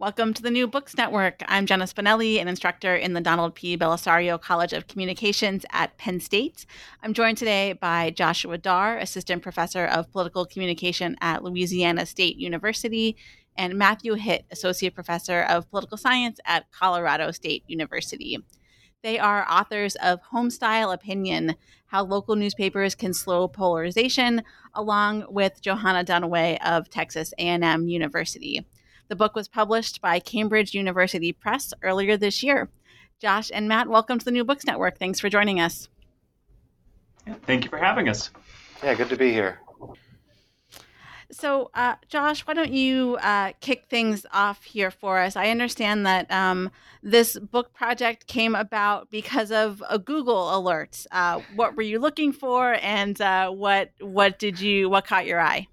Welcome to the New Books Network. I'm Jenna Spinelle, an instructor in the Donald P. Bellisario College of Communications at Penn State. I'm joined today by Joshua Darr, Assistant Professor of Political Communication at Louisiana State University, and Matthew Hitt, Associate Professor of Political Science at Colorado State University. They are authors of Homestyle Opinion How Local Newspapers Can Slow Polarization, along with Johanna Dunaway of Texas A&M University. The book was published by Cambridge University Press earlier this year. Josh and Matt, welcome to the New Books Network. Thanks for joining us. Thank you for having us. Yeah, good to be here. So, uh, Josh, why don't you uh, kick things off here for us? I understand that um, this book project came about because of a Google alert. Uh, what were you looking for, and uh, what what did you what caught your eye?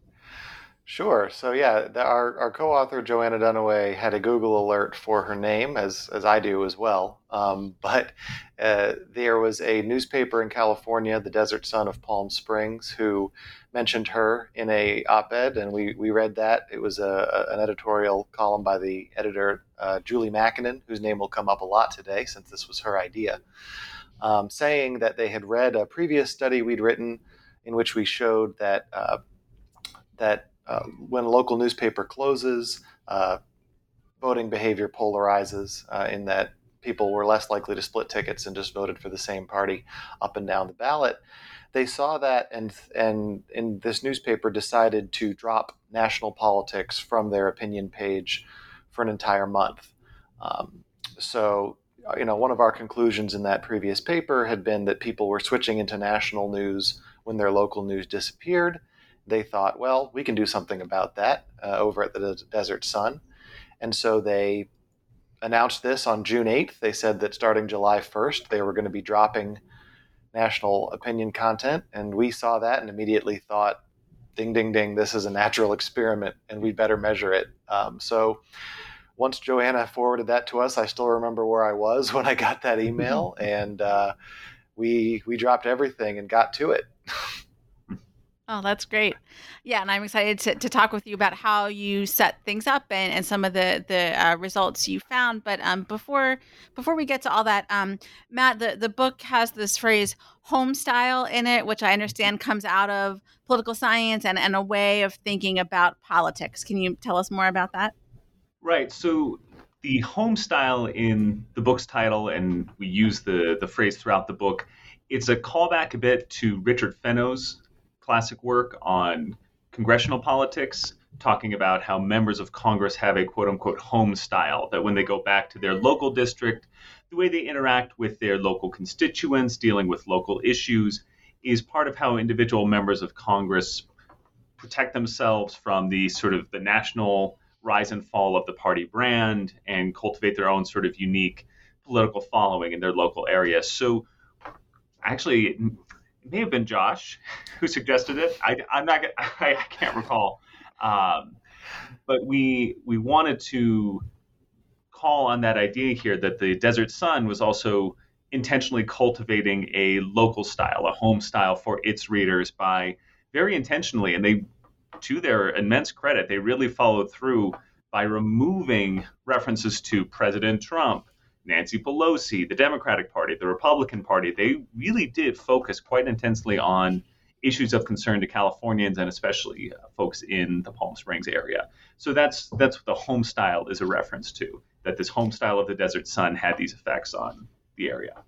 Sure. So yeah, the, our, our co-author Johanna Dunaway had a Google alert for her name, as as I do as well. Um, but uh, there was a newspaper in California, the Desert Sun of Palm Springs, who mentioned her in a op-ed, and we we read that. It was a, a an editorial column by the editor uh, Julie Makinen, whose name will come up a lot today, since this was her idea, um, saying that they had read a previous study we'd written, in which we showed that uh, that uh, when a local newspaper closes, uh, voting behavior polarizes uh, in that people were less likely to split tickets and just voted for the same party up and down the ballot. They saw that and and in this newspaper decided to drop national politics from their opinion page for an entire month. Um, so you know, one of our conclusions in that previous paper had been that people were switching into national news when their local news disappeared they thought, well, we can do something about that uh, over at the Desert Sun. And so they announced this on June 8th. They said that starting July 1st, they were going to be dropping national opinion content. And we saw that and immediately thought, ding, ding, ding, this is a natural experiment and we better measure it. Um, so once Johanna forwarded that to us, I still remember where I was when I got that email. and uh, we, we dropped everything and got to it. Oh, that's great. Yeah, and I'm excited to, to talk with you about how you set things up and, and some of the the uh, results you found. But um, before before we get to all that, um, Matt, the, the book has this phrase "home style" in it, which I understand comes out of political science and, and a way of thinking about politics. Can you tell us more about that? Right. So the home style in the book's title, and we use the the phrase throughout the book. It's a callback a bit to Richard Fenno's classic work on congressional politics, talking about how members of Congress have a quote unquote home style, that when they go back to their local district, the way they interact with their local constituents, dealing with local issues, is part of how individual members of Congress protect themselves from the sort of the national rise and fall of the party brand and cultivate their own sort of unique political following in their local area. So actually it may have been Josh who suggested it. I, am not. I, I can't recall. Um, but we we wanted to call on that idea here that the Desert Sun was also intentionally cultivating a local style, a home style for its readers by very intentionally, and they, to their immense credit, they really followed through by removing references to President Trump, Nancy Pelosi, the Democratic Party, the Republican Party, they really did focus quite intensely on issues of concern to Californians and especially uh, folks in the Palm Springs area. So that's that's what the home style is a reference to. That this home style of the desert sun had these effects on the area.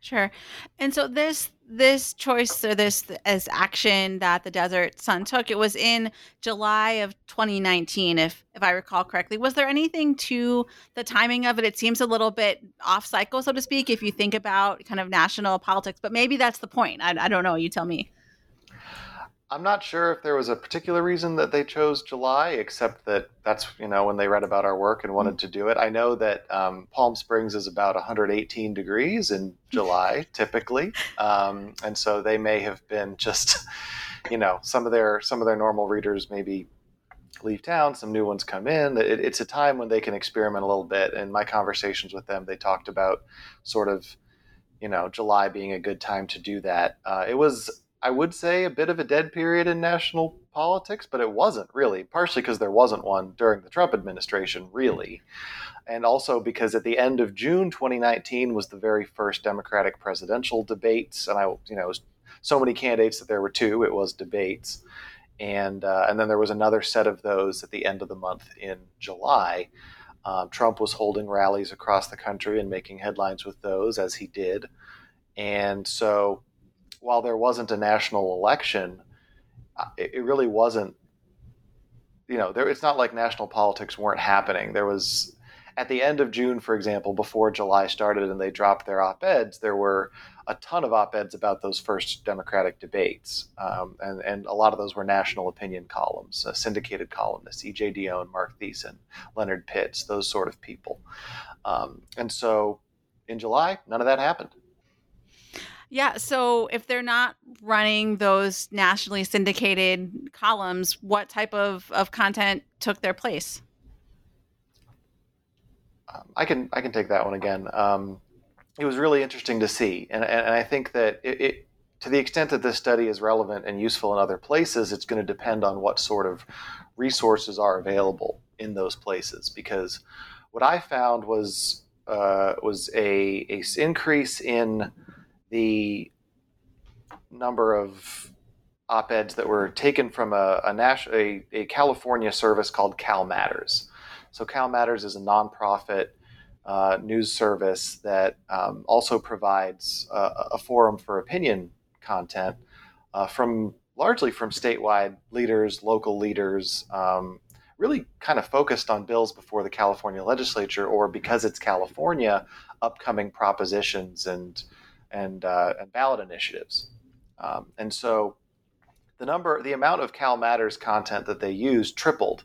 Sure. And so this this choice or this as action that the Desert Sun took, it was in July of 2019, if if I recall correctly. Was there anything to the timing of it? It seems a little bit off cycle, so to speak, if you think about kind of national politics. But maybe that's the point. I, I don't know. You tell me. I'm not sure if there was a particular reason that they chose July, except that that's you know when they read about our work and wanted mm-hmm. to do it. I know that um, Palm Springs is about 118 degrees in July typically, um, and so they may have been just you know some of their some of their normal readers maybe leave town, some new ones come in. It, it's a time when they can experiment a little bit. And my conversations with them, they talked about sort of you know July being a good time to do that. Uh, it was I would say a bit of a dead period in national politics, but it wasn't really, partially because there wasn't one during the Trump administration, really. And also because at the end of June 2019 was the very first Democratic presidential debates. And I, you know, so many candidates that there were two, it was debates. And, uh, and then there was another set of those at the end of the month in July. Um, Trump was holding rallies across the country and making headlines with those, as he did. And so while there wasn't a national election, uh, it, it really wasn't. You know, there, it's not like national politics weren't happening. There was at the end of June, for example, before July started and they dropped their op eds, there were a ton of op eds about those first Democratic debates. Um, and, and a lot of those were national opinion columns, uh, syndicated columnists, E.J. Dionne, Mark Thiessen, Leonard Pitts, those sort of people. Um, and so in July, none of that happened. Yeah. So if they're not running those nationally syndicated columns, what type of, of content took their place? Um, I can I can take that one again. Um, it was really interesting to see, and, and I think that it, it, to the extent that this study is relevant and useful in other places, it's going to depend on what sort of resources are available in those places. Because what I found was uh, was a, a increase in the number of op-eds that were taken from a, a, national, a, a California service called Cal Matters. So Cal Matters is a nonprofit uh, news service that um, also provides a forum for opinion content uh, from largely from statewide leaders, local leaders, um, really kind of focused on bills before the California legislature, or because it's California, upcoming propositions and and, uh, and ballot initiatives. Um, and so the number, the amount of Cal Matters content that they use tripled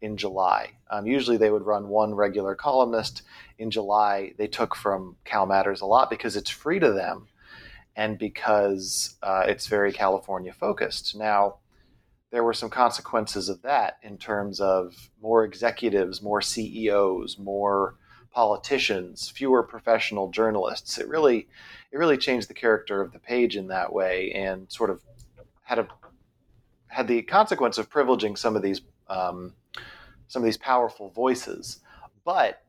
in July. Um, usually they would run one regular columnist. In July, they took from Cal Matters a lot because it's free to them and because uh, it's very California focused. Now, there were some consequences of that in terms of more executives, more CEOs, more politicians, fewer professional journalists. It really it really changed the character of the page in that way, and sort of had a had the consequence of privileging some of these um, some of these powerful voices. But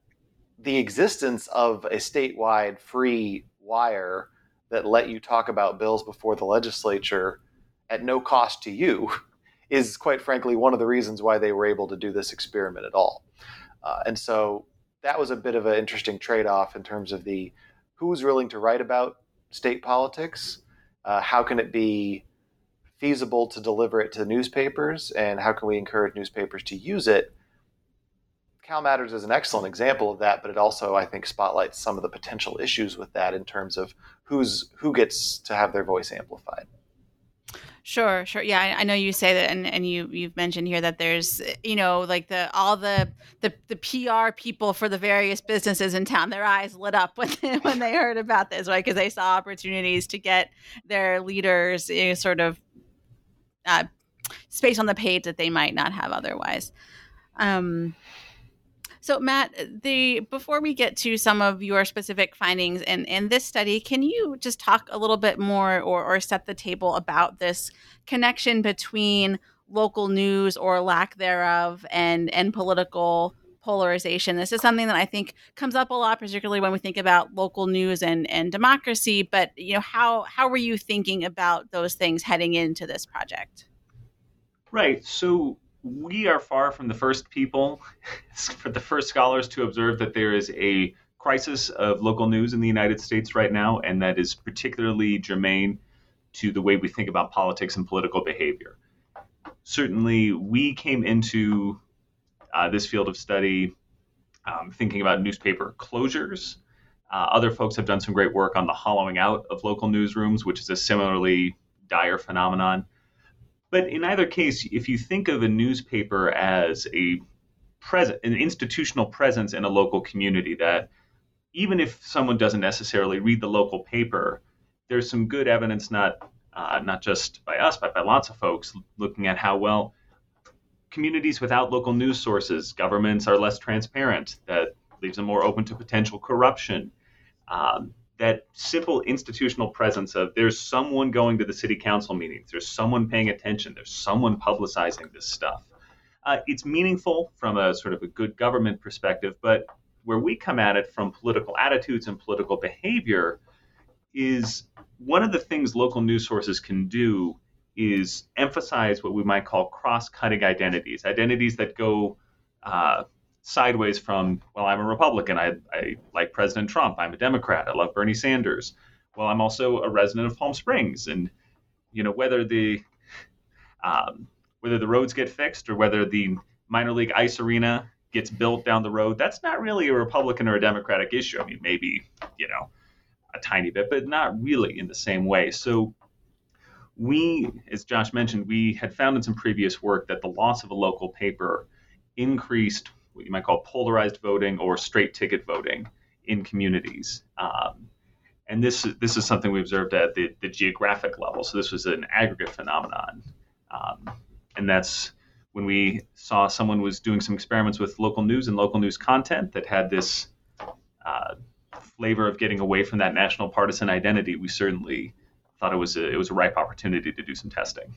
the existence of a statewide free wire that let you talk about bills before the legislature at no cost to you is quite frankly one of the reasons why they were able to do this experiment at all. Uh, and so that was a bit of an interesting trade-off in terms of the who's willing to write about state politics, uh, how can it be feasible to deliver it to newspapers, and how can we encourage newspapers to use it. Cal Matters is an excellent example of that, but it also, I think, spotlights some of the potential issues with that in terms of who's who gets to have their voice amplified. Sure, sure. Yeah, I, I, know you say that, and, and you you've mentioned here that there's you know like the all the the, the PR people for the various businesses in town, their eyes lit up when they, when they heard about this, right? Because they saw opportunities to get their leaders you know, sort of uh, space on the page that they might not have otherwise. Um, so, Matt, the before we get to some of your specific findings in, in this study, can you just talk a little bit more or, or set the table about this connection between local news or lack thereof and and political polarization. This is something that I think comes up a lot, particularly when we think about local news and, and democracy. But you know, how how were you thinking about those things heading into this project? Right. So we are far from the first people, for the first scholars to observe that there is a crisis of local news in the United States right now, and that is particularly germane to the way we think about politics and political behavior. Certainly, we came into uh, this field of study um, thinking about newspaper closures. Uh, other folks have done some great work on the hollowing out of local newsrooms, which is a similarly dire phenomenon. But in either case, if you think of a newspaper as a present, an institutional presence in a local community, that even if someone doesn't necessarily read the local paper, there's some good evidence, not uh, not just by us, but by lots of folks, looking at how well communities without local news sources, governments are less transparent. That leaves them more open to potential corruption. Um, that simple institutional presence of there's someone going to the city council meetings, there's someone paying attention, there's someone publicizing this stuff. Uh, it's meaningful from a sort of a good government perspective, but where we come at it from political attitudes and political behavior is one of the things local news sources can do is emphasize what we might call cross-cutting identities, identities that go uh, sideways from, well, I'm a Republican. I, I like President Trump. I'm a Democrat. I love Bernie Sanders. Well, I'm also a resident of Palm Springs. And, you know, whether the, um, whether the roads get fixed or whether the minor league ice arena gets built down the road, that's not really a Republican or a Democratic issue. I mean, maybe, you know, a tiny bit, but not really in the same way. So we, as Josh mentioned, we had found in some previous work that the loss of a local paper increased what you might call polarized voting or straight ticket voting in communities. Um, and this this is something we observed at the, the geographic level. So this was an aggregate phenomenon, um, and that's when we saw someone was doing some experiments with local news and local news content that had this uh, flavor of getting away from that national partisan identity. We certainly thought it was a, it was a ripe opportunity to do some testing.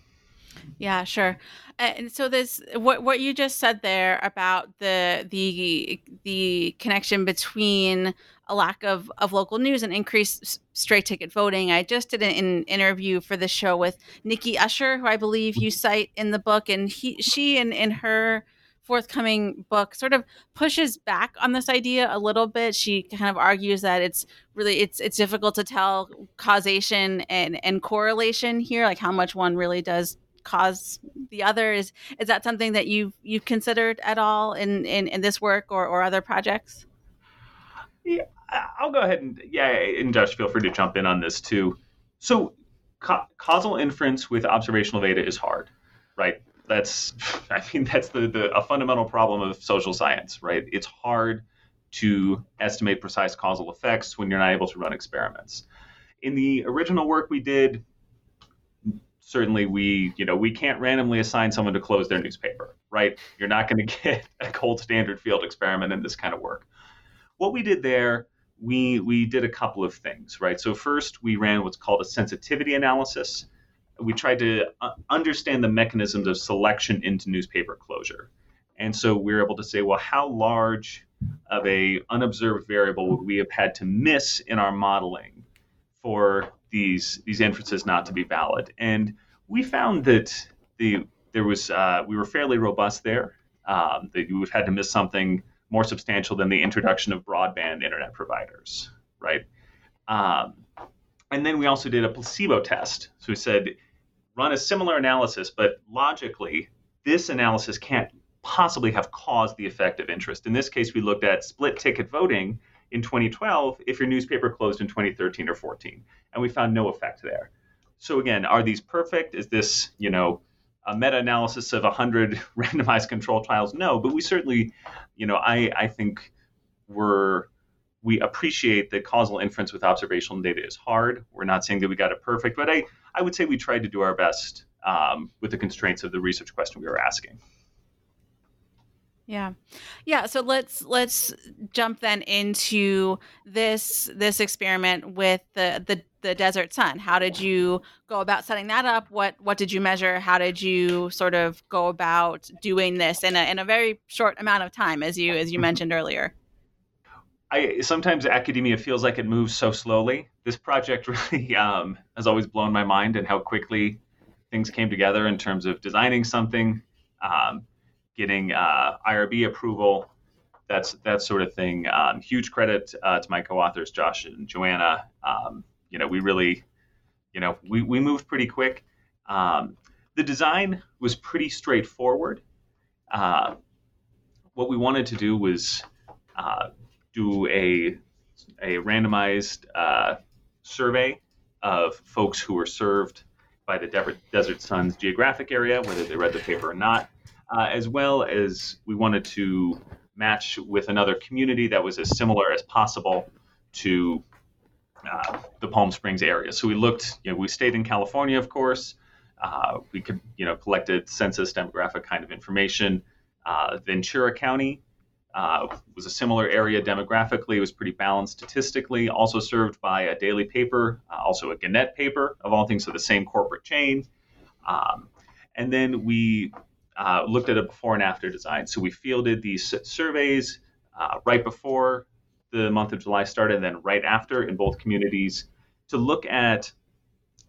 Yeah, sure. And so this what what you just said there about the the the connection between a lack of, of local news and increased straight ticket voting. I just did an, an, interview for the show with Nikki Usher, who I believe you cite in the book, and he she in in her forthcoming book sort of pushes back on this idea a little bit. She kind of argues that it's really it's it's difficult to tell causation and and correlation here, like how much one really does cause the other? Is is that something that you've you've considered at all in in, in this work or, or other projects? Yeah i'll go ahead and yeah and josh feel free to jump in on this too. So ca- causal inference with observational data is hard right? That's i mean that's the, the a fundamental problem of social science right? It's hard to estimate precise causal effects when you're not able to run experiments. In the original work we did certainly we you know we can't randomly assign someone to close their newspaper right? You're not going to get a gold standard field experiment in this kind of work. What we did there we we did a couple of things right? So first we ran what's called a sensitivity analysis. We tried to uh, understand the mechanisms of selection into newspaper closure. And so we were able to say well how large of a unobserved variable would we have had to miss in our modeling for these these inferences not to be valid. And we found that the there was uh, we were fairly robust there. Um, that you had to miss something more substantial than the introduction of broadband internet providers, right? Um, and then we also did a placebo test. So we said, run a similar analysis, but logically, this analysis can't possibly have caused the effect of interest. In this case, we looked at split ticket voting in 2012 if your newspaper closed in 2013 or 14 and we found no effect there so again are these perfect? Is this you know a meta-analysis of 100 randomized control trials? No but we certainly you know i i think we're we appreciate that causal inference with observational data is hard. We're not saying that we got it perfect but i i would say we tried to do our best um, with the constraints of the research question we were asking. Yeah. Yeah, so let's let's jump then into this this experiment with the the the desert sun. How did you go about setting that up? What what did you measure? How did you sort of go about doing this in a in a very short amount of time as you as you mm-hmm. mentioned earlier? I sometimes academia feels like it moves so slowly. This project really um, has always blown my mind and how quickly things came together in terms of designing something, um, getting uh, IRB approval, that's that sort of thing. Um, huge credit uh, to my co-authors Josh and Johanna. Um, you know, we really, you know, we, we moved pretty quick. Um, the design was pretty straightforward. Uh, what we wanted to do was uh, do a a randomized uh, survey of folks who were served by the Desert Sun's geographic area, whether they read the paper or not, uh, as well as we wanted to match with another community that was as similar as possible to uh, the Palm Springs area. So we looked, you know, we stayed in California, of course. Uh, we could, you know, collected census demographic kind of information. Uh, Ventura County uh, was a similar area demographically. It was pretty balanced statistically. Also served by a daily paper, uh, also a Gannett paper of all things, so the same corporate chain. Um, and then we looked at a before and after design. So we fielded these surveys right before the month of July started, and then right after in both communities to look at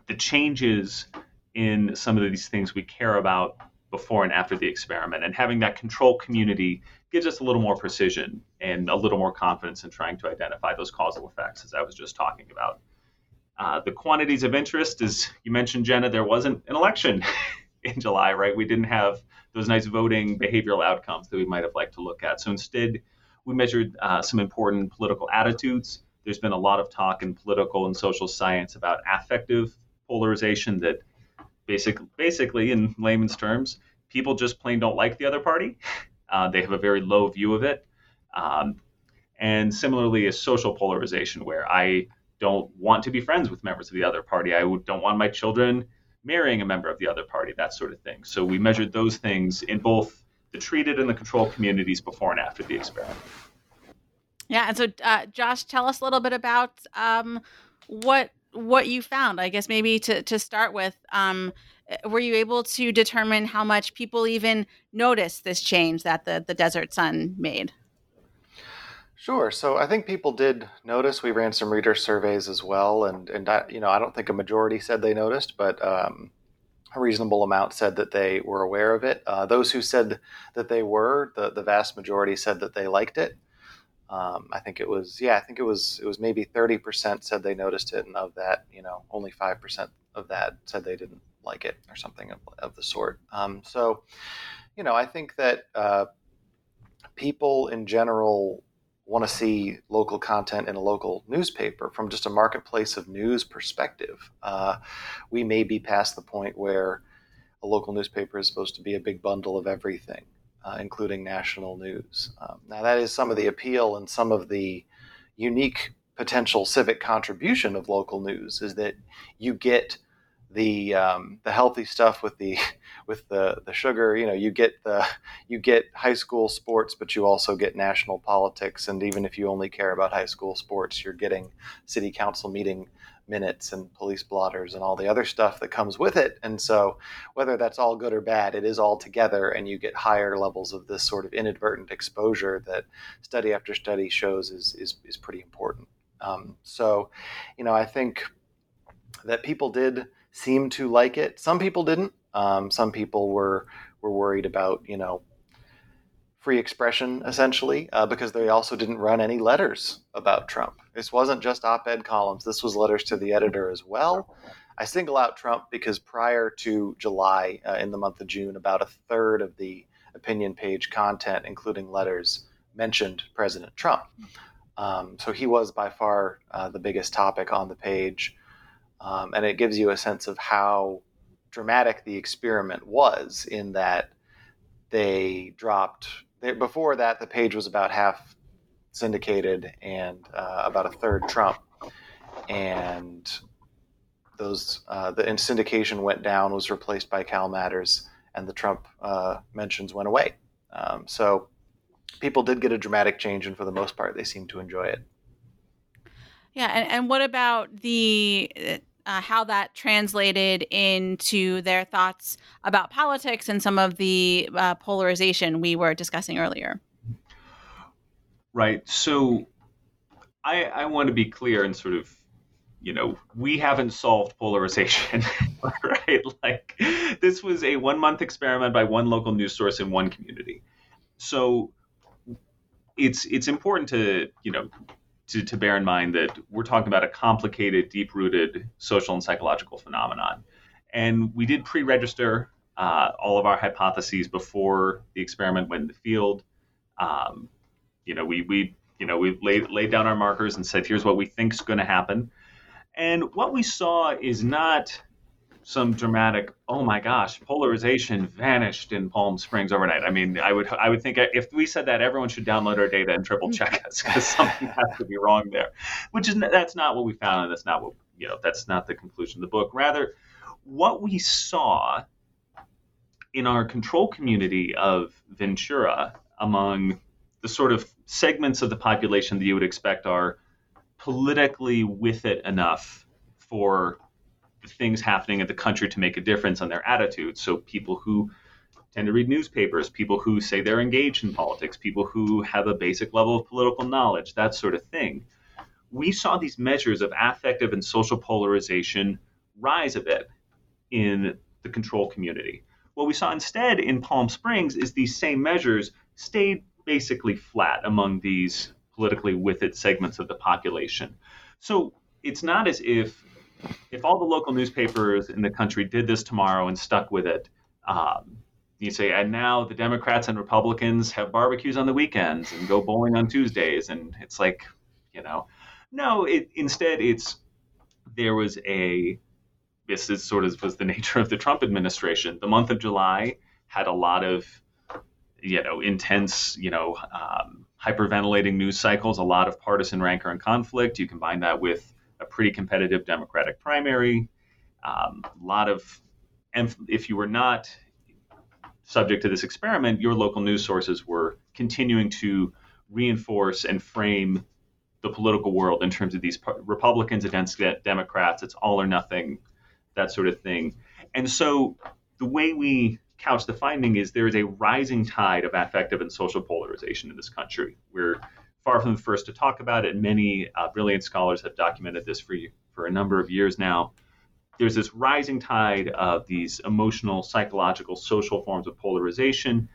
the changes in some of these things we care about before and after the experiment. And having that control community gives us a little more precision and a little more confidence in trying to identify those causal effects, as I was just talking about. Uh, the quantities of interest, as you mentioned, Jenna, there wasn't an election in July, right? We didn't have those nice voting behavioral outcomes that we might have liked to look at. So instead, we measured uh, some important political attitudes. There's been a lot of talk in political and social science about affective polarization that basic, basically, in layman's terms, people just plain don't like the other party. Uh, they have a very low view of it. Um, and similarly, a social polarization where I don't want to be friends with members of the other party. I don't want my children marrying a member of the other party, that sort of thing. So we measured those things in both the treated and the control communities before and after the experiment. Yeah, and so uh, Josh, tell us a little bit about um, what what you found. I guess maybe to to start with, um, were you able to determine how much people even noticed this change that the the desert sun made? Sure. So I think people did notice. We ran some reader surveys as well, and and I, you know I don't think a majority said they noticed, but um, a reasonable amount said that they were aware of it. Uh, those who said that they were, the the vast majority said that they liked it. Um, I think it was yeah, I think it was it was maybe thirty percent said they noticed it, and of that, you know, only five percent of that said they didn't like it or something of, of the sort. Um, so, you know, I think that uh, people in general want to see local content in a local newspaper from just a marketplace of news perspective. Uh, we may be past the point where a local newspaper is supposed to be a big bundle of everything, uh, including national news. Um, now, that is some of the appeal and some of the unique potential civic contribution of local news is that you get the um, the healthy stuff with the with the the sugar. You know, you get the you get high school sports, but you also get national politics. And even if you only care about high school sports, you're getting city council meeting minutes and police blotters and all the other stuff that comes with it. And so, whether that's all good or bad, it is all together, and you get higher levels of this sort of inadvertent exposure that study after study shows is is, is pretty important. Um, so, you know, I think that people did seem to like it. Some people didn't. Um, some people were were worried about you know free expression essentially uh, because they also didn't run any letters about Trump. This wasn't just op-ed columns. This was letters to the editor as well. I single out Trump because prior to July, uh, in the month of June, about a third of the opinion page content, including letters, mentioned President Trump. Um, so he was by far uh, the biggest topic on the page. Um, and it gives you a sense of how dramatic the experiment was in that they dropped they, before that the page was about half syndicated and uh, about a third trump. And those uh, the syndication went down was replaced by cal matters and the trump uh, mentions went away. Um, so people did get a dramatic change and for the most part they seemed to enjoy it. Yeah and, and what about the uh, how that translated into their thoughts about politics and some of the uh, polarization we were discussing earlier. Right. So I, I want to be clear and sort of, you know, we haven't solved polarization, right? Like this was a one month experiment by one local news source in one community. So it's it's important to, you know, to, to bear in mind that we're talking about a complicated, deep rooted social and psychological phenomenon. And we did pre register uh, all of our hypotheses before the experiment went in the field. Um, you know, we, we, you know, we laid, laid down our markers and said, here's what we think is going to happen. And what we saw is not some dramatic oh my gosh polarization vanished in palm springs overnight. I mean i would i would think if we said that everyone should download our data and triple check us because something has to be wrong there. Which is that's not what we found and that's not what you know that's not the conclusion of the book. Rather what we saw in our control community of ventura among the sort of segments of the population that you would expect are politically with it enough for things happening in the country to make a difference on their attitudes. So people who tend to read newspapers, people who say they're engaged in politics, people who have a basic level of political knowledge, that sort of thing. We saw these measures of affective and social polarization rise a bit in the control community. What we saw instead in Palm Springs is these same measures stayed basically flat among these politically with it segments of the population. So it's not as if if all the local newspapers in the country did this tomorrow and stuck with it, um, you say, and now the Democrats and Republicans have barbecues on the weekends and go bowling on Tuesdays, and it's like, you know, no. It, instead, it's there was a this is sort of was the nature of the Trump administration. The month of July had a lot of you know intense you know um, hyperventilating news cycles, a lot of partisan rancor and conflict. You combine that with a pretty competitive Democratic primary. Um, a lot of, if you were not subject to this experiment, your local news sources were continuing to reinforce and frame the political world in terms of these Republicans against Democrats. It's all or nothing, that sort of thing. And so the way we couch the finding is there is a rising tide of affective and social polarization in this country. We're far from the first to talk about it. Many uh, brilliant scholars have documented this for for a number of years now. There's this rising tide of these emotional, psychological, social forms of polarization.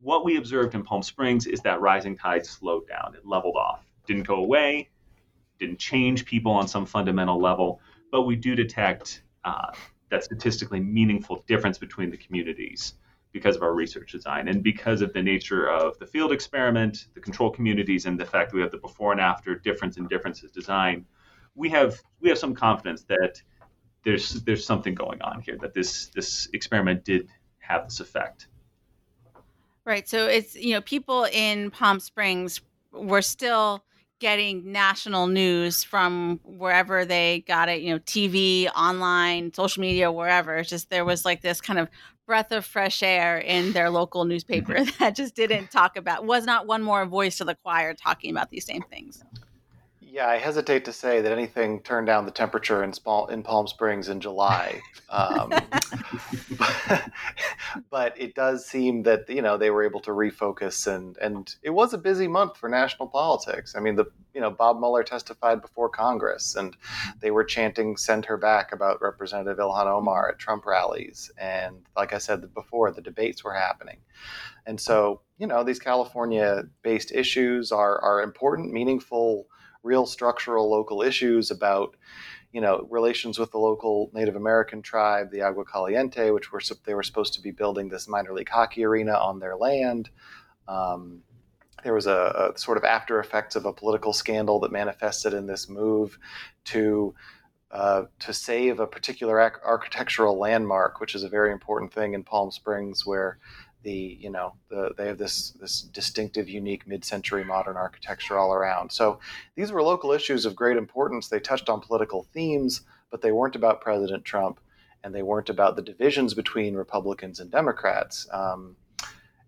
What we observed in Palm Springs is that rising tide slowed down. It leveled off. Didn't go away, didn't change people on some fundamental level, but we do detect uh, that statistically meaningful difference between the communities because of our research design and because of the nature of the field experiment, the control communities, and the fact that we have the before and after difference in differences design, we have we have some confidence that there's there's something going on here that this this experiment did have this effect. Right. So it's you know people in Palm Springs were still getting national news from wherever they got it, you know, TV, online, social media, wherever. It's just there was like this kind of breath of fresh air in their local newspaper mm-hmm. that just didn't talk about was not one more voice to the choir talking about these same things. Yeah, I hesitate to say that anything turned down the temperature in, in Palm Springs in July. Um, but, but, it does seem that you know they were able to refocus, and and it was a busy month for national politics. I mean, the you know Bob Mueller testified before Congress, and they were chanting "Send her back" about Representative Ilhan Omar at Trump rallies, and like I said before, the debates were happening, and so you know these California-based issues are are important, meaningful real structural local issues about you know relations with the local Native American tribe, the Agua Caliente, which were they were supposed to be building this minor league hockey arena on their land. Um, there was a, a, sort of after effects of a political scandal that manifested in this move to uh, to save a particular architectural landmark, which is a very important thing in Palm Springs, where the you know the, they have this this distinctive unique mid-century modern architecture all around. So these were local issues of great importance. They touched on political themes but they weren't about president trump and they weren't about the divisions between republicans and democrats. Um,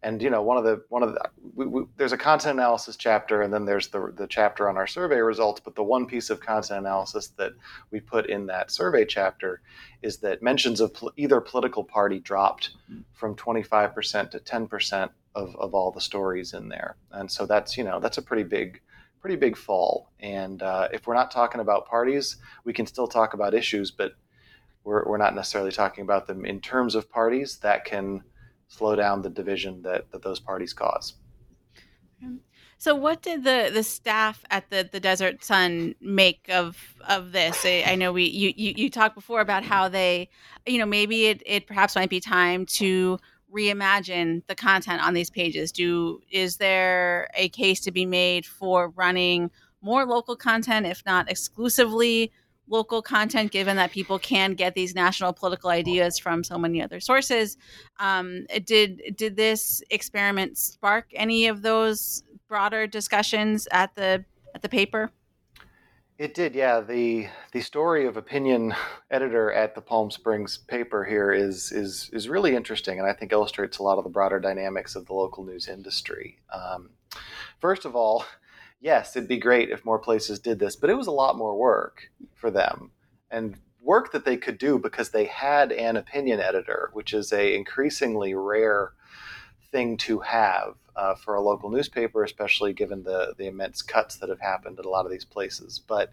and you know one of the one of the we, we, there's a content analysis chapter and then there's the the chapter on our survey results. But the one piece of content analysis that we put in that survey chapter is that mentions of pl- either political party dropped from 25% to 10% of, of all the stories in there. And so that's you know that's a pretty big pretty big fall. And uh, if we're not talking about parties we can still talk about issues but we're, we're not necessarily talking about them in terms of parties. That can slow down the division that, that those parties cause. So, what did the, the staff at the, the Desert Sun make of of this? I, I know we you, you, you talked before about how they, you know, maybe it, it perhaps might be time to reimagine the content on these pages. Do is there a case to be made for running more local content, if not exclusively local content, given that people can get these national political ideas from so many other sources. Um, did did this experiment spark any of those broader discussions at the at the paper? It did, yeah. The the story of opinion editor at the Palm Springs paper here is is is really interesting, and I think illustrates a lot of the broader dynamics of the local news industry. Um, first of all, yes, it'd be great if more places did this, but it was a lot more work for them, and work that they could do because they had an opinion editor, which is a increasingly rare thing to have uh, for a local newspaper, especially given the the immense cuts that have happened at a lot of these places. But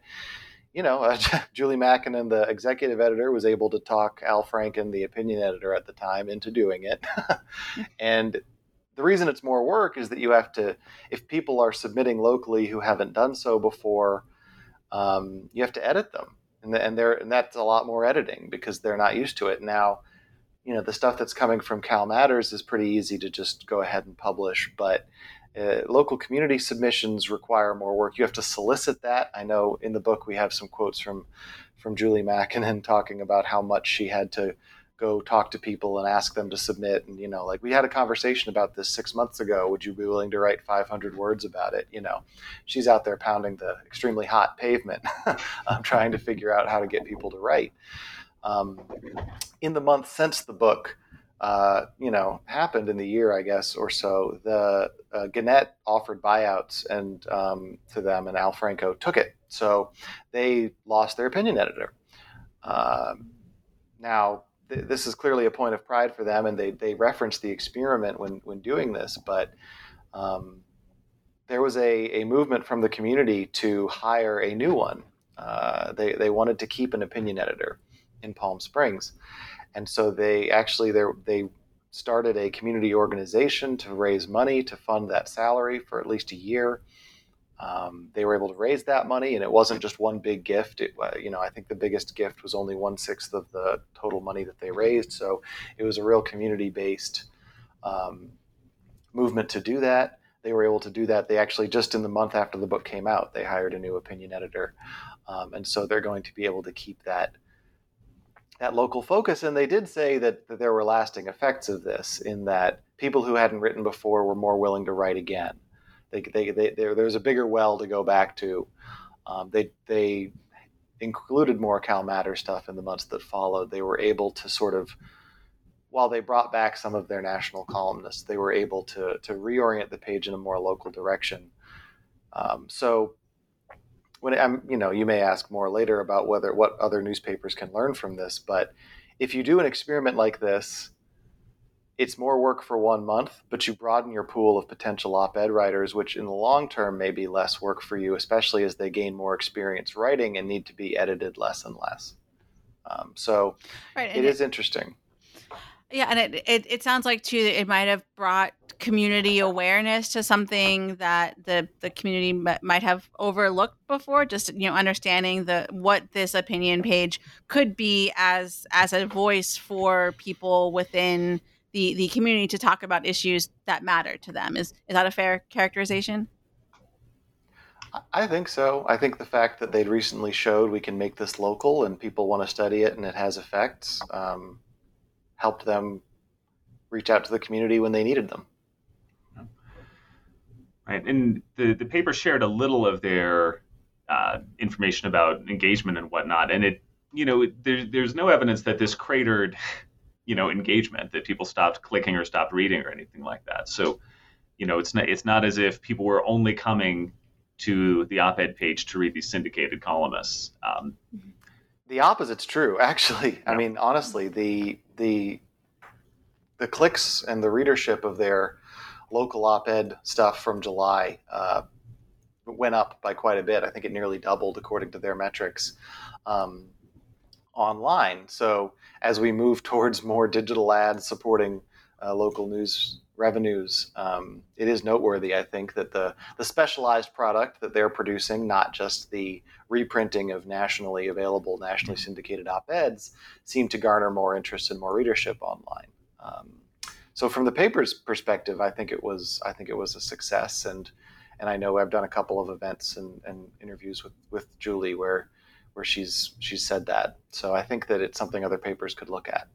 you know, uh, Julie Makinen, the executive editor, was able to talk Al Franco, the opinion editor at the time, into doing it. and the reason it's more work is that you have to, if people are submitting locally who haven't done so before, um, you have to edit them, and, and, and that's a lot more editing because they're not used to it now you know the stuff that's coming from Cal Matters is pretty easy to just go ahead and publish, but uh, local community submissions require more work. You have to solicit that. I know in the book we have some quotes from from Julie Makinen talking about how much she had to go talk to people and ask them to submit. And you know, like we had a conversation about this six months ago. Would you be willing to write 500 words about it? You know, she's out there pounding the extremely hot pavement, trying to figure out how to get people to write. Um, in the month since the book, uh, you know, happened in the year, I guess, or so, the uh, Gannett offered buyouts and um, to them, and Al Franco took it. So they lost their opinion editor. Um, now, th- this is clearly a point of pride for them, and they they referenced the experiment when when doing this, but. Um, there was a, a movement from the community to hire a new one. Uh, they, they wanted to keep an opinion editor in Palm Springs, and so they actually they started a community organization to raise money to fund that salary for at least a year. Um, they were able to raise that money, and it wasn't just one big gift. It, you know, I think the biggest gift was only one sixth of the total money that they raised. So it was a real community-based um, movement to do that. They were able to do that. They actually just in the month after the book came out, they hired a new opinion editor, um, and so they're going to be able to keep that that local focus. And they did say that, that there were lasting effects of this, in that people who hadn't written before were more willing to write again. They, they, they, a bigger well to go back to. Um, they, they included more Cal Matter stuff in the months that followed. They were able to sort of, while they brought back some of their national columnists, they were able to, to reorient the page in a more local direction. Um, so when I'm, you know, you may ask more later about whether what other newspapers can learn from this, but if you do an experiment like this, it's more work for one month, but you broaden your pool of potential op-ed writers, which in the long term may be less work for you, especially as they gain more experience writing and need to be edited less and less. Um, so right, it is it, interesting. Yeah, and it, it, it sounds like too that it might have brought community awareness to something that the the community m- might have overlooked before. Just you know, understanding the what this opinion page could be as as a voice for people within the the community to talk about issues that matter to them. Is is that a fair characterization? I think so. I think the fact that they'd recently showed we can make this local and people want to study it and it has effects. Um, helped them reach out to the community when they needed them. Right, and the the paper shared a little of their uh, information about engagement and whatnot, and it you know there's there's no evidence that this cratered you know engagement that people stopped clicking or stopped reading or anything like that. So you know it's not it's not as if people were only coming to the op-ed page to read these syndicated columnists. Um, the opposite's true, actually. I mean, honestly, the the the clicks and the readership of their local op-ed stuff from July uh, went up by quite a bit. I think it nearly doubled according to their metrics um, online. So as we move towards more digital ads supporting uh, local news revenues, um, it is noteworthy, I think, that the, the specialized product that they're producing, not just the reprinting of nationally available, nationally syndicated op-eds, seem to garner more interest and more readership online. Um, so from the paper's perspective, I think it was I think it was a success, and and I know I've done a couple of events and, and interviews with with Julie where where she's she's said that. So I think that it's something other papers could look at.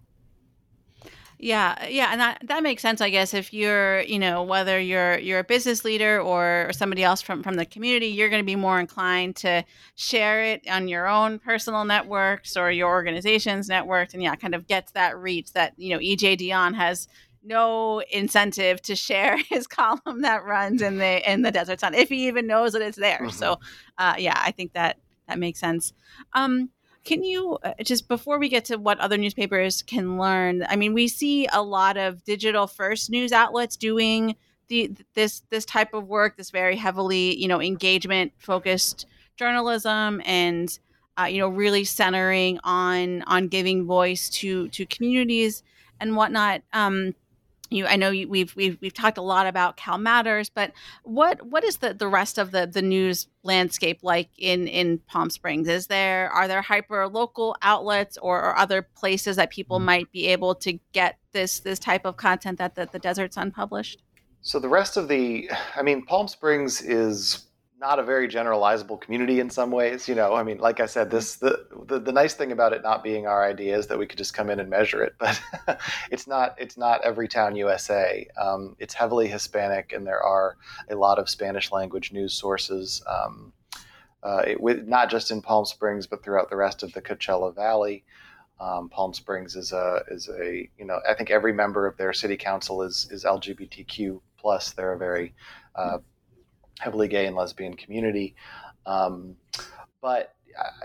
Yeah, yeah, and that that makes sense, I guess. If you're, you know, whether you're you're a business leader or, or somebody else from from the community, you're going to be more inclined to share it on your own personal networks or your organization's networks, and yeah, kind of gets that reach that you know EJ Dionne has no incentive to share his column that runs in the in the Desert Sun if he even knows that it's there. Mm-hmm. So, uh, yeah, I think that that makes sense. Um, can you uh, just before we get to what other newspapers can learn? I mean, we see a lot of digital first news outlets doing the this this type of work, this very heavily you know engagement focused journalism, and uh, you know really centering on on giving voice to to communities and whatnot. Um, you i know you, we've we've we've talked a lot about cal matters but what what is the the rest of the the news landscape like in in palm springs is there are there hyper local outlets or, or other places that people mm-hmm. might be able to get this this type of content that the, the desert sun published so the rest of the i mean palm springs is not a very generalizable community in some ways. You know, I mean, like I said, this the, the, the nice thing about it not being our idea is that we could just come in and measure it, but it's not it's not every town USA. Um, it's heavily Hispanic, and there are a lot of Spanish language news sources. Um, uh, it, with, not just in Palm Springs, but throughout the rest of the Coachella Valley. Um, Palm Springs is a is a you know I think every member of their city council is is LGBTQ plus. They're a very uh, heavily gay and lesbian community. Um, but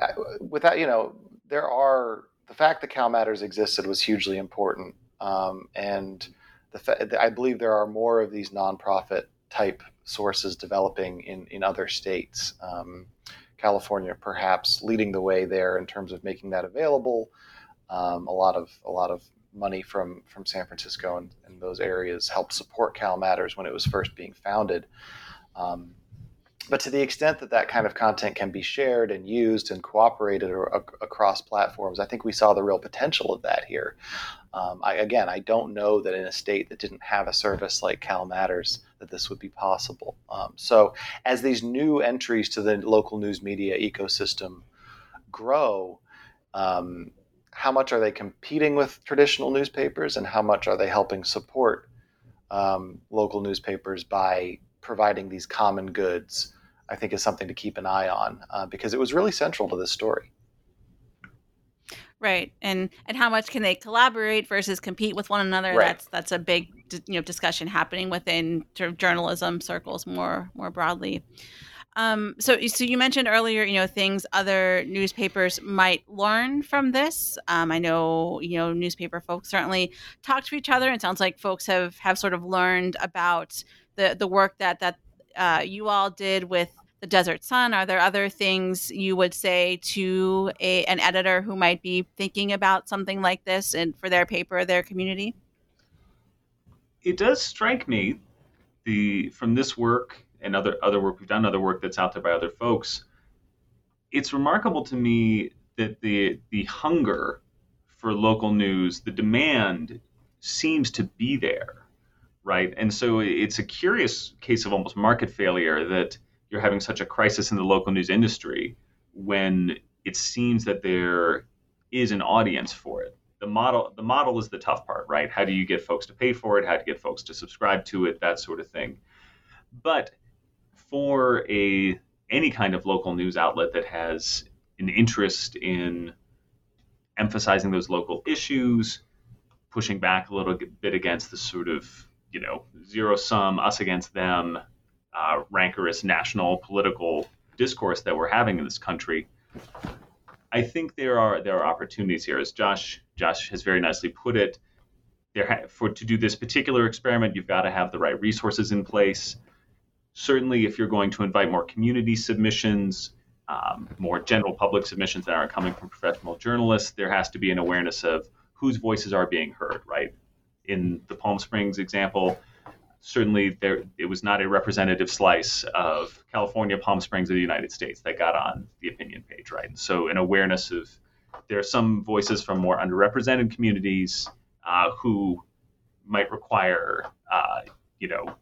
I, without, you know, there are the fact that Cal Matters existed was hugely important. Um, and the fa- I believe there are more of these nonprofit type sources developing in, in other states. Um, California, perhaps leading the way there in terms of making that available. Um, a lot of a lot of money from from San Francisco and, and, those areas helped support Cal Matters when it was first being founded. Um, but to the extent that that kind of content can be shared and used and cooperated or, across platforms, I think we saw the real potential of that here. Um, I, again, I don't know that in a state that didn't have a service like Cal Matters that this would be possible. Um, so, as these new entries to the local news media ecosystem grow, um, how much are they competing with traditional newspapers, and how much are they helping support um, local newspapers by providing these common goods, I think is something to keep an eye on uh, because it was really central to this story. Right, and and how much can they collaborate versus compete with one another? Right. That's that's a big you know discussion happening within sort of journalism circles more more broadly. Um, so, so you mentioned earlier, you know, things other newspapers might learn from this. Um, I know, you know, newspaper folks certainly talk to each other. It sounds like folks have have sort of learned about the the work that that uh, you all did with the Desert Sun. Are there other things you would say to a, an editor who might be thinking about something like this and for their paper, their community? It does strike me the from this work and other other work we've done, other work that's out there by other folks. It's remarkable to me that the the hunger for local news, the demand seems to be there right? And so it's a curious case of almost market failure that you're having such a crisis in the local news industry when it seems that there is an audience for it. The model the model is the tough part, right? How do you get folks to pay for it? How to get folks to subscribe to it? That sort of thing. But for a any kind of local news outlet that has an interest in emphasizing those local issues, pushing back a little bit against the sort of you know, zero sum, us against them, uh, rancorous national political discourse that we're having in this country. I think there are there are opportunities here, as Josh Josh has very nicely put it. There ha- for to do this particular experiment, you've got to have the right resources in place. Certainly, if you're going to invite more community submissions, um, more general public submissions that aren't coming from professional journalists, there has to be an awareness of whose voices are being heard. Right? In the Palm Springs example, certainly there it was not a representative slice of California, Palm Springs, or the United States that got on the opinion page, right? And so an awareness of there are some voices from more underrepresented communities uh, who might require, uh, you know,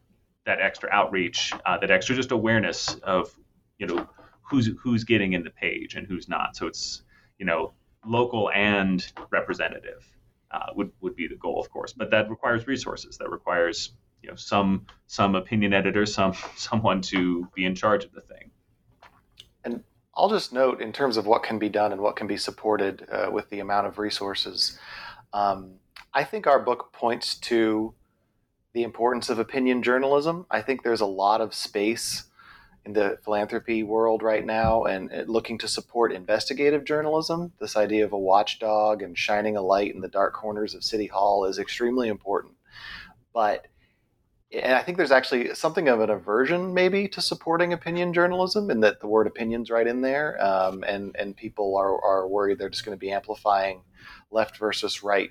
that extra outreach, uh, that extra just awareness of, you know, who's who's getting in the page and who's not. So it's you know local and representative uh, would would be the goal, of course. But that requires resources. That requires you know some some opinion editor, some someone to be in charge of the thing. And I'll just note in terms of what can be done and what can be supported uh, with the amount of resources. Um, I think our book points to the importance of opinion journalism. I think there's a lot of space in the philanthropy world right now and, and looking to support investigative journalism. This idea of a watchdog and shining a light in the dark corners of City Hall is extremely important. But and I think there's actually something of an aversion maybe to supporting opinion journalism, in that the word opinions right in there, um, and and people are are worried they're just going to be amplifying left versus right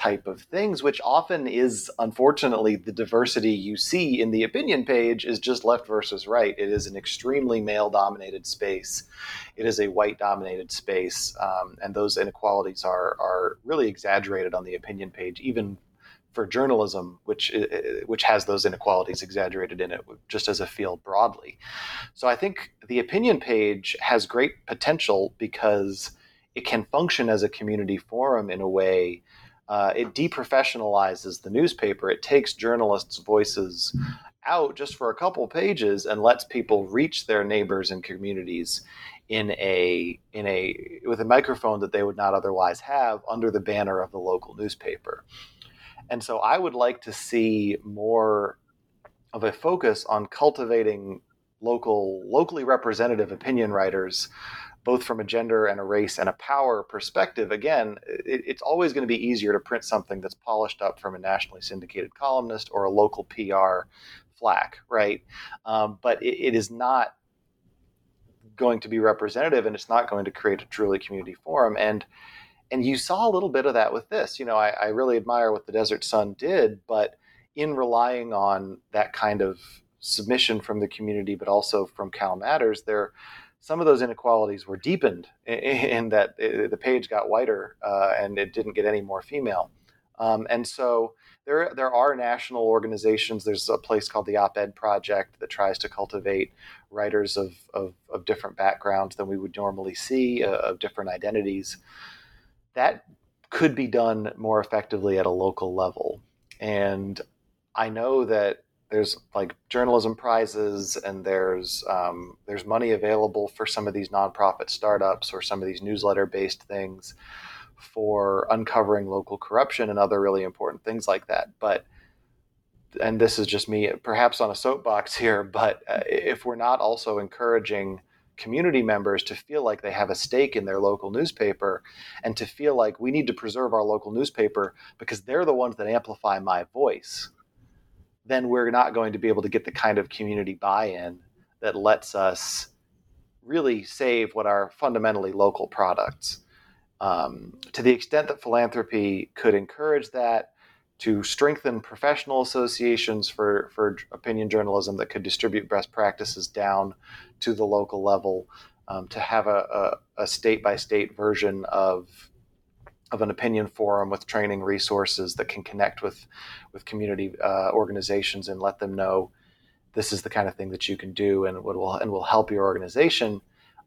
type of things, which often is unfortunately the diversity you see in the opinion page is just left versus right. It is an extremely male dominated space. It is a white dominated space, um, and those inequalities are are really exaggerated on the opinion page, even for journalism, which which has those inequalities exaggerated in it, just as a field broadly. So I think the opinion page has great potential because it can function as a community forum in a way. Uh, it deprofessionalizes the newspaper. It takes journalists' voices out just for a couple pages and lets people reach their neighbors and communities in a in a with a microphone that they would not otherwise have under the banner of the local newspaper. And so I would like to see more of a focus on cultivating local, locally representative opinion writers, both from a gender and a race and a power perspective. Again, it, it's always going to be easier to print something that's polished up from a nationally syndicated columnist or a local PR flack, right? Um, but it, it is not going to be representative and it's not going to create a truly community forum. And and you saw a little bit of that with this. You know, I, I really admire what the Desert Sun did, but in relying on that kind of submission from the community, but also from Cal Matters, there some of those inequalities were deepened in, that the page got whiter uh, and it didn't get any more female. Um, and so there, there are national organizations. There's a place called the Op Ed Project that tries to cultivate writers of, of, of different backgrounds than we would normally see, uh, of different identities that could be done more effectively at a local level. And I know that there's like journalism prizes and there's um, there's money available for some of these nonprofit startups or some of these newsletter based things for uncovering local corruption and other really important things like that. But and this is just me, perhaps on a soapbox here, but uh, if we're not also encouraging community members to feel like they have a stake in their local newspaper and to feel like we need to preserve our local newspaper because they're the ones that amplify my voice, then we're not going to be able to get the kind of community buy in that lets us really save what are fundamentally local products. Um, to the extent that philanthropy could encourage that, to strengthen professional associations for, for opinion journalism that could distribute best practices down to the local level, um, to have a, a, state by state version of of an opinion forum with training resources that can connect with with community uh, organizations and let them know this is the kind of thing that you can do and will and will help your organization.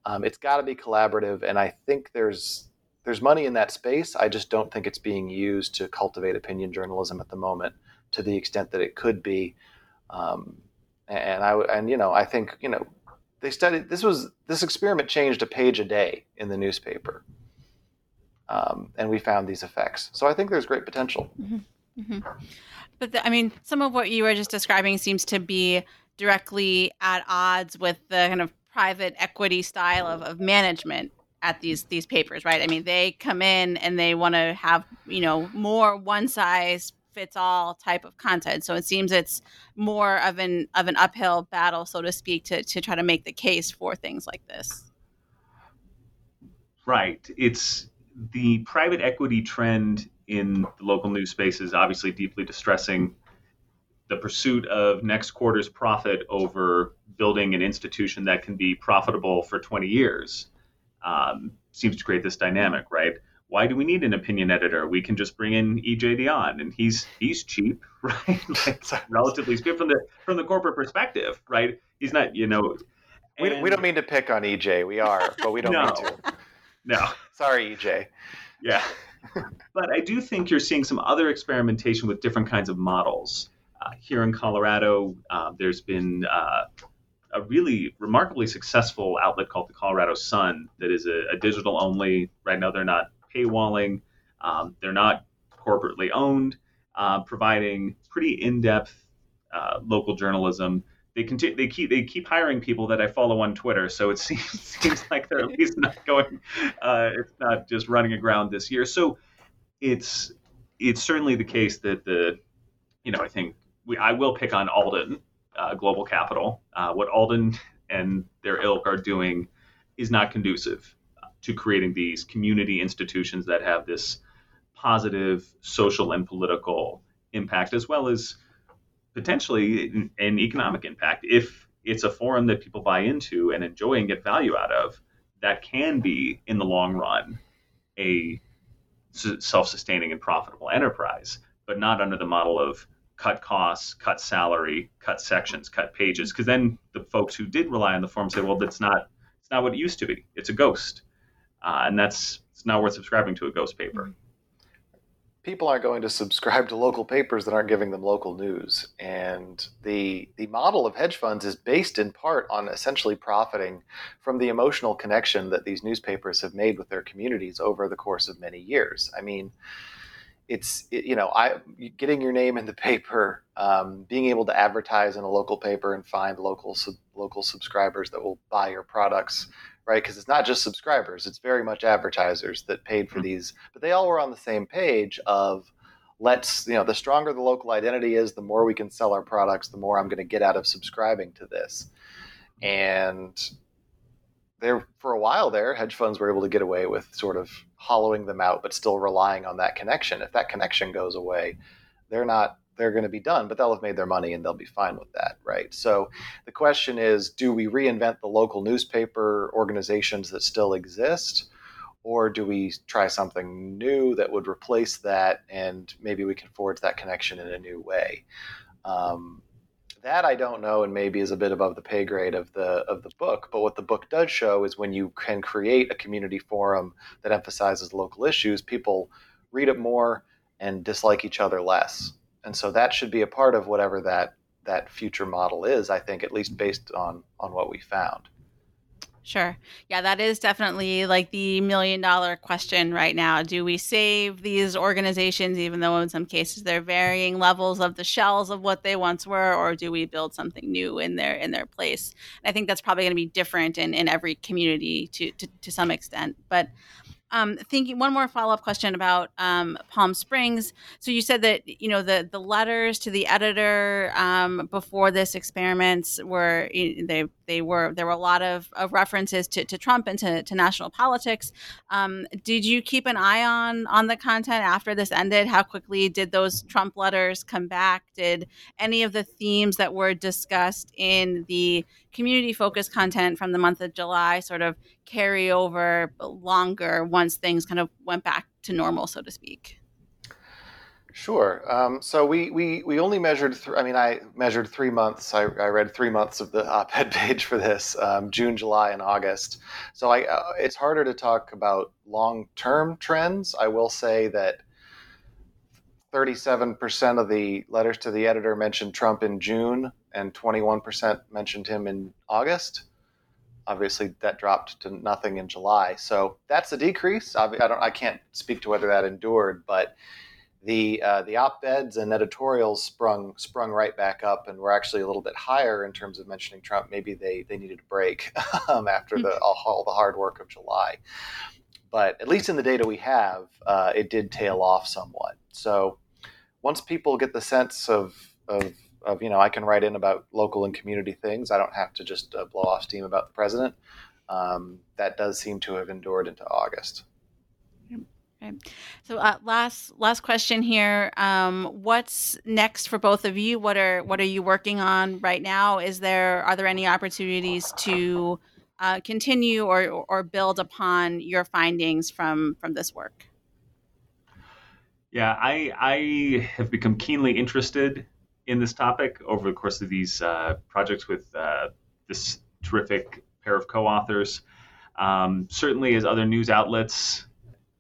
Um, it's got to be collaborative, and I think there's there's money in that space. I just don't think it's being used to cultivate opinion journalism at the moment to the extent that it could be. Um, and I and you know I think you know they studied this was this experiment changed a page a day in the newspaper, um, and we found these effects. So I think there's great potential. Mm-hmm. Mm-hmm. But the, I mean, some of what you were just describing seems to be directly at odds with the kind of private equity style of, of management at these these papers, right? I mean, they come in and they want to have you know more one size fits all type of content. So it seems it's more of an of an uphill battle, so to speak, to to try to make the case for things like this. Right. It's the private equity trend in the local news space is obviously deeply distressing. The pursuit of next quarter's profit over building an institution that can be profitable for 20 years um, seems to create this dynamic, right? Why do we need an opinion editor? We can just bring in EJ Dionne, and he's he's cheap, right? like, relatively speaking, from the from the corporate perspective, right? He's not, you know, We, we don't mean to pick on EJ. We are, but we don't no, mean to. No. Sorry, EJ. Yeah. but I do think you're seeing some other experimentation with different kinds of models. Uh, here in Colorado, uh, there's been uh, a really remarkably successful outlet called the Colorado Sun that is a, a digital only. Right now, they're not paywalling, um, they're not corporately owned, uh, providing pretty in depth uh, local journalism. They continue. They keep. They keep hiring people that I follow on Twitter. So it seems seems like they're at least not going. Uh, it's not just running aground this year. So it's it's certainly the case that the, you know, I think we I will pick on Alden uh, Global Capital. Uh, what Alden and their ilk are doing is not conducive to creating these community institutions that have this positive social and political impact, as well as potentially an economic impact. If it's a forum that people buy into and enjoy and get value out of, that can be, in the long run, a self sustaining and profitable enterprise, but not under the model of cut costs, cut salary, cut sections, cut pages. Because then the folks who did rely on the forum say, well, that's not it's not what it used to be. It's a ghost, uh, and that's it's not worth subscribing to a ghost paper. People aren't going to subscribe to local papers that aren't giving them local news, and the the model of hedge funds is based in part on essentially profiting from the emotional connection that these newspapers have made with their communities over the course of many years. I mean it's you know I getting your name in the paper, um, being able to advertise in a local paper and find local sub, local subscribers that will buy your products, right? Because it's not just subscribers; it's very much advertisers that paid for mm-hmm. these. But they all were on the same page of let's you know the stronger the local identity is, the more we can sell our products, the more I'm going to get out of subscribing to this, and there for a while there, hedge funds were able to get away with sort of hollowing them out, but still relying on that connection. If that connection goes away, they're not they're going to be done, but they'll have made their money and they'll be fine with that, right? So the question is, do we reinvent the local newspaper organizations that still exist? Or do we try something new that would replace that and maybe we can forge that connection in a new way? Um, that I don't know, and maybe is a bit above the pay grade of the of the book. But what the book does show is when you can create a community forum that emphasizes local issues, people read it more and dislike each other less. And so that should be a part of whatever that that future model is. I think, at least based on on what we found. Sure. Yeah, that is definitely like the million dollar question right now. Do we save these organizations, even though in some cases they're varying levels of the shells of what they once were, or do we build something new in their in their place? And I think that's probably going to be different in, in every community to, to, to some extent. But um, thinking one more follow up question about um, Palm Springs. So you said that you know the the letters to the editor um, before this experiment were they they were there were a lot of, of references to, to Trump and to, to national politics. Um, did you keep an eye on on the content after this ended? How quickly did those Trump letters come back? Did any of the themes that were discussed in the community focused content from the month of July sort of carry over longer once things kind of went back to normal, so to speak? Sure. Um, so we, we, we only measured, th- I mean, I measured three months. I, I read three months of the op ed page for this um, June, July, and August. So I, uh, it's harder to talk about long term trends. I will say that 37% of the letters to the editor mentioned Trump in June, and 21% mentioned him in August. Obviously, that dropped to nothing in July. So that's a decrease. I don't. I can't speak to whether that endured, but the uh, the op-eds and editorials sprung sprung right back up and were actually a little bit higher in terms of mentioning Trump. Maybe they they needed a break um, after the all, the hard work of July. But at least in the data we have, uh, it did tail off somewhat. So once people get the sense of of of you know I can write in about local and community things. I don't have to just uh, blow off steam about the president. Um, that does seem to have endured into August. Okay. So uh, last last question here. Um, what's next for both of you? What are what are you working on right now? Is there are there any opportunities to uh, continue or or build upon your findings from from this work? Yeah, I I have become keenly interested in this topic over the course of these uh, projects with uh, this terrific pair of co-authors. Um, certainly, as other news outlets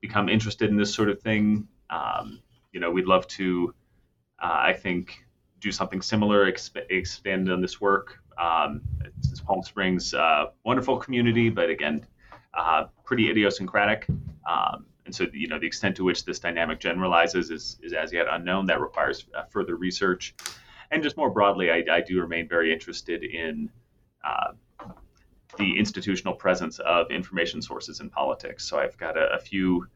become interested in this sort of thing, um, you know, we'd love to. Uh, I think do something similar, exp- expand on this work. Um, it's Palm Springs, uh, wonderful community, but again, uh, pretty idiosyncratic. Um, and so, you know, the extent to which this dynamic generalizes is, is as yet unknown. That requires uh, further research. And just more broadly, I, I do remain very interested in uh, the institutional presence of information sources in politics. So I've got a, a few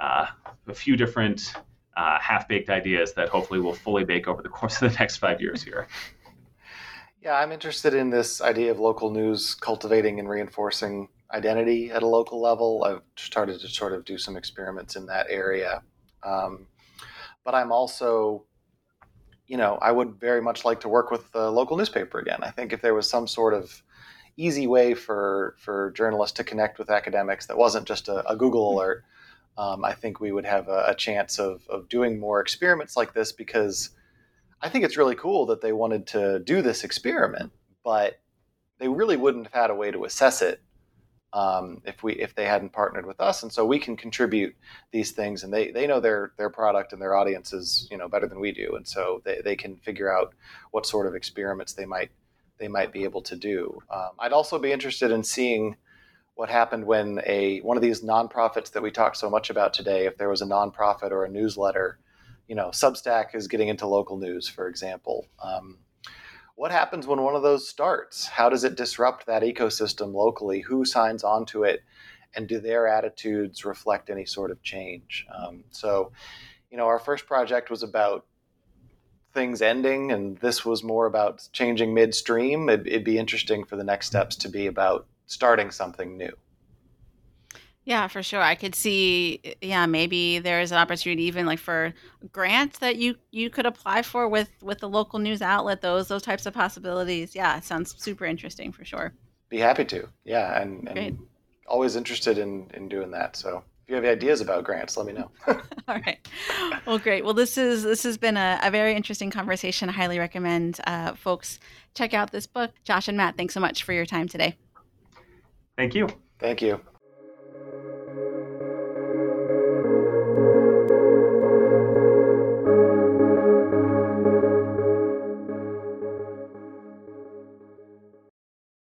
uh, a few different uh, half-baked ideas that hopefully will fully bake over the course of the next five years here. Yeah, I'm interested in this idea of local news cultivating and reinforcing identity at a local level. I've started to sort of do some experiments in that area. Um, but I'm also, you know, I would very much like to work with the local newspaper again. I think if there was some sort of easy way for for journalists to connect with academics that wasn't just a, a Google alert, um, I think we would have a, a, chance of of doing more experiments like this because I think it's really cool that they wanted to do this experiment, but they really wouldn't have had a way to assess it um, if we if they hadn't partnered with us, and so we can contribute these things, and they they know their their product and their audiences you know better than we do, and so they, they can figure out what sort of experiments they might they might be able to do. Um, I'd also be interested in seeing what happened when a one of these nonprofits that we talked so much about today, if there was a nonprofit or a newsletter, you know, Substack is getting into local news, for example. Um, what happens when one of those starts? How does it disrupt that ecosystem locally? Who signs on to it? And do their attitudes reflect any sort of change? Um, so, you know, our first project was about things ending, and this was more about changing midstream. It'd, it'd be interesting for the next steps to be about starting something new. Yeah, for sure. I could see yeah, maybe there's an opportunity even like for grants that you you could apply for with with the local news outlet, those those types of possibilities. Yeah, sounds super interesting for sure. Be happy to. Yeah, and, and always interested in in doing that. So if you have ideas about grants, let me know. All right. Well, great. Well, this is this has been a, a very interesting conversation. I highly recommend uh, folks check out this book. Josh and Matt, thanks so much for your time today. Thank you. Thank you.